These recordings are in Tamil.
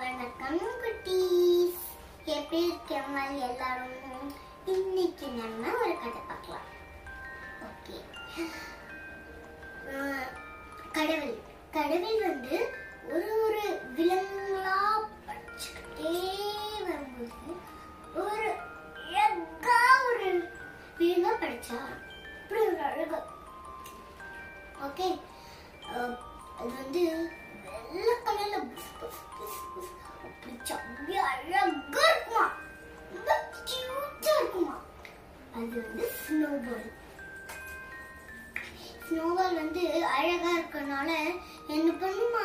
வணக்கம் குட்டீஸ். எப்படி இருக்கீங்க எல்லாரும்? இன்னைக்கு நம்ம ஒரு கதை பார்க்கலாம். ஓகே. கடவுள். கடவுள் வந்து ஒரு ஒரு விலங்குகளா படிச்சுக்கணும் ஸ்னோபால் ஸ்னோபால் வந்து அழகா இருக்கனால என்ன பண்ணுமா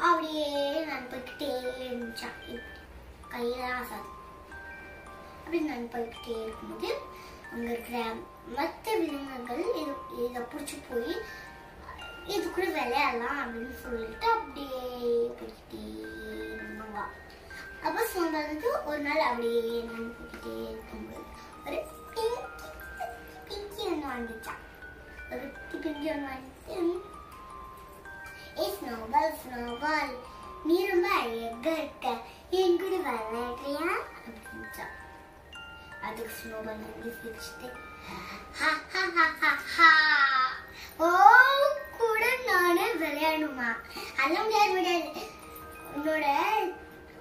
அப்படியே நண்பிக்கிட்டே இருந்துச்சான் இப்படி கையில ஆசாது அப்படி நண்பிக்கிட்டே இருக்கும்போது அங்க இருக்கிற மற்ற விலங்குகள் இது இதை பிடிச்சி போய் இது கூட விளையாடலாம் அப்படின்னு சொல்லிட்டு அப்படியே போய்கிட்டே இருந்தாங்க. அப்போ சொன்னது ஒரு நாள் அப்படியே நான் போய்கிட்டே இருக்கும்போது ஒரு வாங்கிச்சான் ஒரு பிங்கி வாங்கிட்டு ஏ ஸ்னோபால் ஸ்னோபால் நீ ரொம்ப அழகா இருக்க. என் கூட விளையாடுறியா? அப்படின்ச்சான் அதுக்கு ஸ்னோபால் வந்து சிரிச்சுட்டு ஓ கூட நானே விளையாடுமா? அதெல்லாம் முடியாது முடியாது. உன்னோட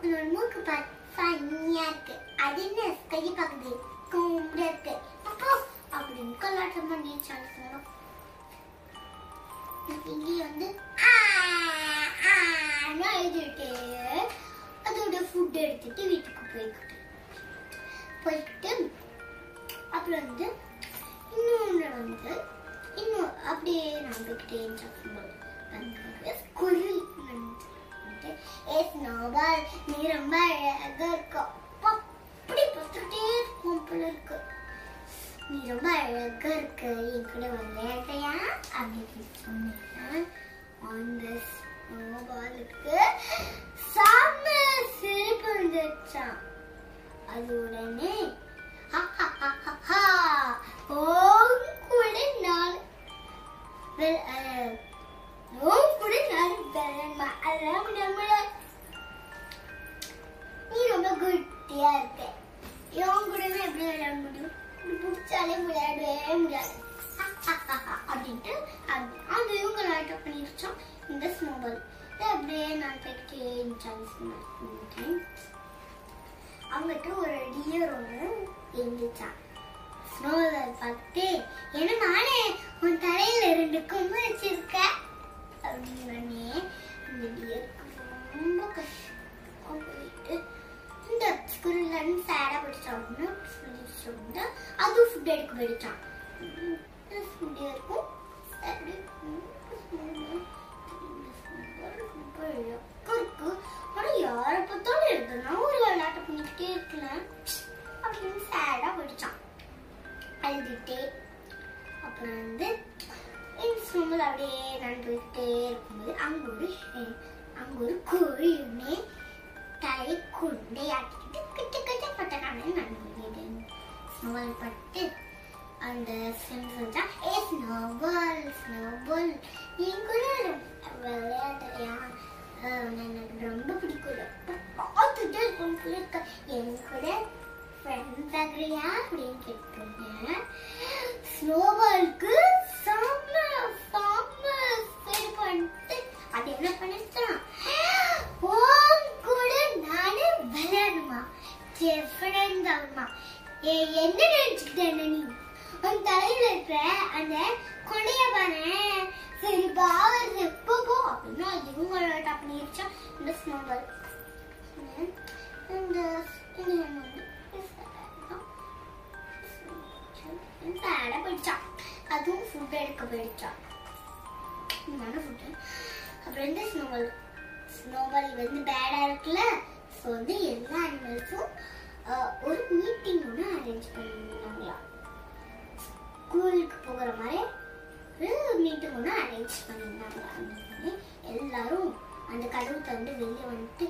உன்னோட மூக்கு பார்த்து ஃபன்னியா இருக்கு. அது என்ன? கை பார்க்குது கும்பிட இருக்கு. அப்போ அப்படின்னு கலாட்டம் இங்கே வந்து ஆ, ஆன்னு அழுதுட்டு அதோட ஃபுட் எடுத்துட்டு வீட்டுக்கு போய்கிட்டு போய்கிட்டு அப்புறம் வந்து இன்னொன்று வந்து இன்னும் அப்படியே நம்பிக்கிட்டே சாப்பிடும்போது வந்து குருவி வந்து ஏ ஸ்னோபால் நீ ரொம்ப அழகா இருக்க என் கூட விளையாடுறியா? அப்படின்னு சொன்னேன் அந்த ஸ்னோபாலுக்கு செம்ம சிரிப்பு வந்துச்சான் அது உடனே கூட நான் கூட நான் நம்மள நீ ரொம்ப குட்டியா இருக்க. என் கூடவே எப்படி விளையாட முடியும்? பிடிச்சாலே விளையாடவே முடியாது. அப்படின்ட்டு அது- இவங்க லைட்டப் பண்ணிருச்சோம் இந்த ஸ்னோபால் அப்படியே நான் போய்கிட்டே இருந்துச்சான் அவங்ககிட்ட ஒரு டியர் ஒன்று இருந்துச்சான் ஸ்னோபால் பார்த்து என்ன நானே உன் தலையில ரெண்டு கொம்பு வச்சிருக்க? அப்படின்னு அந்த டியருக்கு ரொம்ப கஷ்டம் போயிட்டு இந்த ஸ்கூல்ல சேடா படிச்சாங்கன்னு சொல்லி அது ஃபுட் எடுக்க போயிடுச்சான் இருக்கு ஆனா யாரை பார்த்தாலும் இருக்குன்னா ஒரு விளையாட்டு பண்ணிக்கிட்டே இருக்கலாம் அப்படின்னு சேடா போயிடுச்சான் அழுதுகிட்டே அப்புறம் வந்து இன்ஸ்ட்ருமெண்ட் அப்படியே நடந்துகிட்டே இருக்கும்போது அங்க ஒரு அங்க ஒரு கோழியுமே தலை குண்டை ஆட்டிக்கிட்டு கிட்ட கிட்ட பட்டனானே நடந்தது ஸ்னோபால் பட்டு அந்த ஃப்ரெண்ட்ஸ் வந்தா ஏ ஸ்னோபால் ஸ்னோபால் நீ கூட விளையாடுறியா எனக்கு ரொம்ப பிடிக்கும். பார்த்துட்டே இருக்கும் இருக்க என் கூட ஃப்ரெண்ட்ஸ் ஆகுறியா அப்படின்னு கேட்டுருங்க அப்படின்னா இவங்களோட பண்ணிருச்சா இந்த ஸ்னோபால் இந்த இது வந்து சேடா போயிடுச்சான் அதுவும் ஃபுட் எடுக்க போயிடுச்சான் நல்ல ஃபுட்டு அப்புறம் வந்து ஸ்னோபால் ஸ்னோபால் வந்து பேடா இருக்குல்ல? ஸோ வந்து எல்லா அனிமல்ஸும் ஒரு மீட்டிங் ஒன்று அரேஞ்ச் பண்ணிருந்தாங்களாம். ஸ்கூலுக்கு போகிற மாதிரி ஒரு மீட்டு ஒன்று அரேஞ்ச் பண்ணியிருந்தாங்க எல்லாரும் அந்த கதவு திறந்து வெளியே வந்துட்டு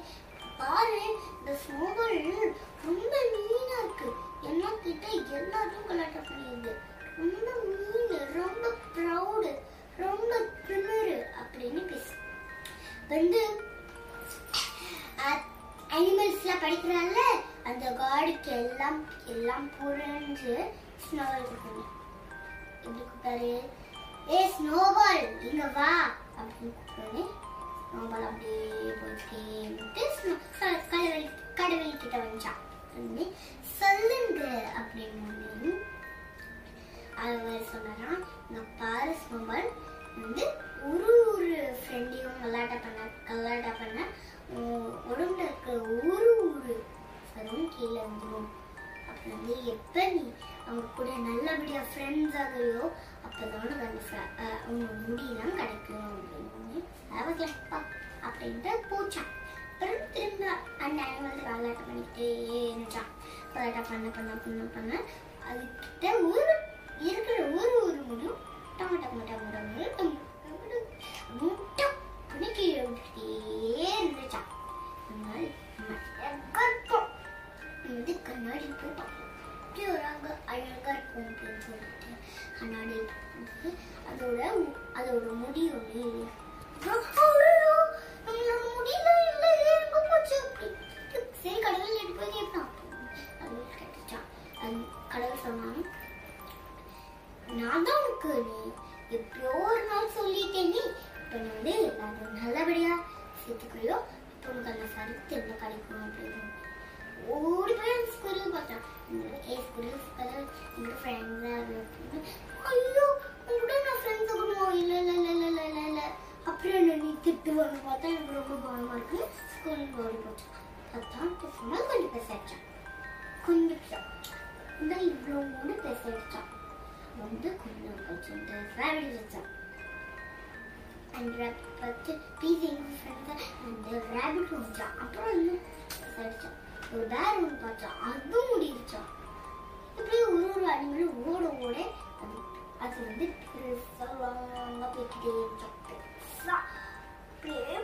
பாரு இந்த ஸ்னோபால் ரொம்ப மீனா இருக்கு. என்ன கிட்ட எல்லாத்தையும் கலாட்டம் பண்ணிடுது ரொம்ப மீன் ரொம்ப ப்ரௌடு ரொம்ப திமிரு அப்படின்னு பேசு. வந்து அஹ், அனிமல்ஸ்லாம் படிக்கிறாள்ல அந்த காடுக்கு எல்லாம் எல்லாம் புரிஞ்சு ஸ்னோவல் கூப்பிடுங்க எப்படி கூப்பிட்டாரு? ஏ ஸ்னோபால் இங்க வா. அப்படின்னு ஸ்னோபால் அப்படியே போயிட்டே கடவுள் கடவுள் கிட்ட வந்துச்சான் சொல்லுங்க அப்படின்னு அவர் சொன்னாராம். நான் பாரு ஸ்னோபால் வந்து ஒரு ஒரு ஃப்ரெண்டையும் கலாட்டா பண்ண கலாட்டா பண்ண உடம்புல இருக்கிற ஒரு ஒரு சதம் கீழே வந்துடும் அப்புறம் வந்து எப்போ நீ அவங்க கூட நல்லபடியா ஃப்ரெண்ட்ஸ் ஆகுறியோ அப்பதான் உனக்கு அந்த உங்கள் முடியெல்லாம் கிடைக்கும் அப்படின்னு அவர்களப்பா அப்படின்ட்டு போச்சான் அப்புறம் திரும்ப அந்த அனிமல் விளையாட்டு பண்ணிக்கிட்டே இருந்தான் விளையாட்டா பண்ண பண்ண பண்ண பண்ண அதுக்கிட்ட ஒரு இருக்கிற ஒரு ஒரு முடியும் டம டம டம கடவுள் சொன்னாங்க நான் தான் உனக்கு நீ எப்பயோ ஒரு நாள் சொல்லிட்டேன் நீ. இப்போ வந்து ஸ்கூலுக்கு ஓடி போச்சு பார்த்தா பேசாம கொஞ்சம் பேசாச்சான் கொஞ்சம் இந்த இவ்வளோ கூட பேசாச்சான் வந்து கொஞ்சம் கொஞ்சம் ரேபிட் வச்சான் அந்த ரேபிட் அந்த ரேபிட் அப்புறம் இன்னும் பேசாச்சான் ஒரு பேர் ஒன்று பார்த்தான் அதுவும் முடிச்சான் இப்படி ஒரு ஒரு ஓட ஓட அது வந்து போய்கிட்டே அப்படியே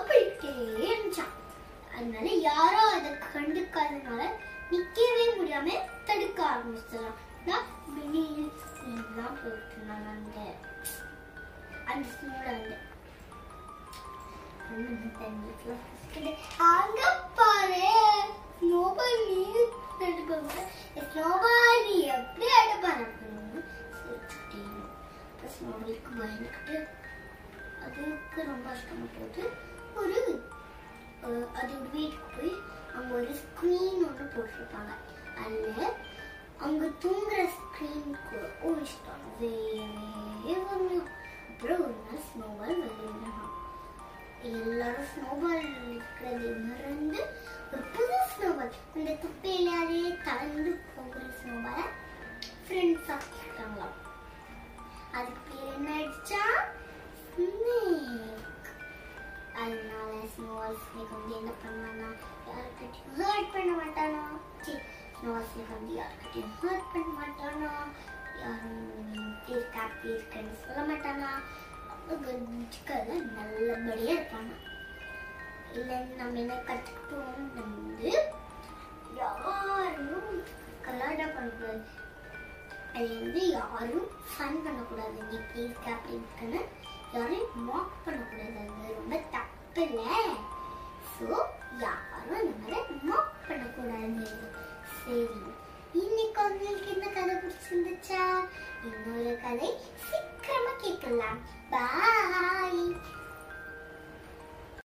போய்கிட்டே இருந்துச்சான் அதனால யாரோ அதை கண்டுக்காதனால நிக்கவே முடியாம தடுக்க ஆரம்பிச்சிடலாம் நான் எல்லாம் போயிட்டு இருந்தாங்க அந்த அந்த ஸ்னோல வந்து அங்க பாரு ஸ்னோபால் ஸ்னோபால் நீ எப்படி ஸ்னோபாலுக்கு பயந்துக்கிட்டு அதுக்கு ரொம்ப கஷ்டமா போகுது அதோட வீட்டுக்கு போய் அங்க ஒரு ஸ்க்ரீன் ஒன்று போட்டிருப்பாங்க. அதுல அங்க தூங்குற ஸ்க்ரீனுக்கு ஒரு இஷ்டம். வேகமே அப்புறம் ஒரு நாள் ஸ்னோபால் வெளியிடலாம் எல்லாரும் ஸ்னோபால் இருக்கிறது மறந்து ஒரு புது ஸ்னோபால் இந்த குப்பையிலே கலந்து போகிற ஸ்னோபாலை ஃப்ரெண்ட்ஸ் ஆக்கிட்டாங்களாம் அதுக்கு பேர் என்ன ஆயிடுச்சா? அதனால ஸ்னோவால் ஸ்னேக் வந்து என்ன பண்ணானா யாருக்கிட்டையும் ஹர்ட் பண்ண மாட்டானா சரி ஸ்னோவால் ஸ்னேக் வந்து யாருக்கிட்டையும் ஹர்ட் பண்ண மாட்டானா யாரும் இருக்கா அப்படி இருக்கன்னு சொல்ல மாட்டானா கஞ்சிக்கல நல்லபடியா இருப்பானா இல்லை நம்ம என்ன கற்றுக்கிட்டோம் வந்து யாரும் கலாட்டா பண்ணக்கூடாது அது வந்து யாரும் ஃபன் பண்ணக்கூடாது நீ ப்ளீஸ் கேப் இருக்குன்னு யாரையும் மாக் பண்ணக்கூடாது அது ரொம்ப தப்பு இல்லை கூடாதுன்னு சரி இன்னைக்கு உங்களுக்கு என்ன கதை பிடிச்சிருந்துச்சா இன்னொரு கதை சீக்கிரமா கேட்கலாம் பாய்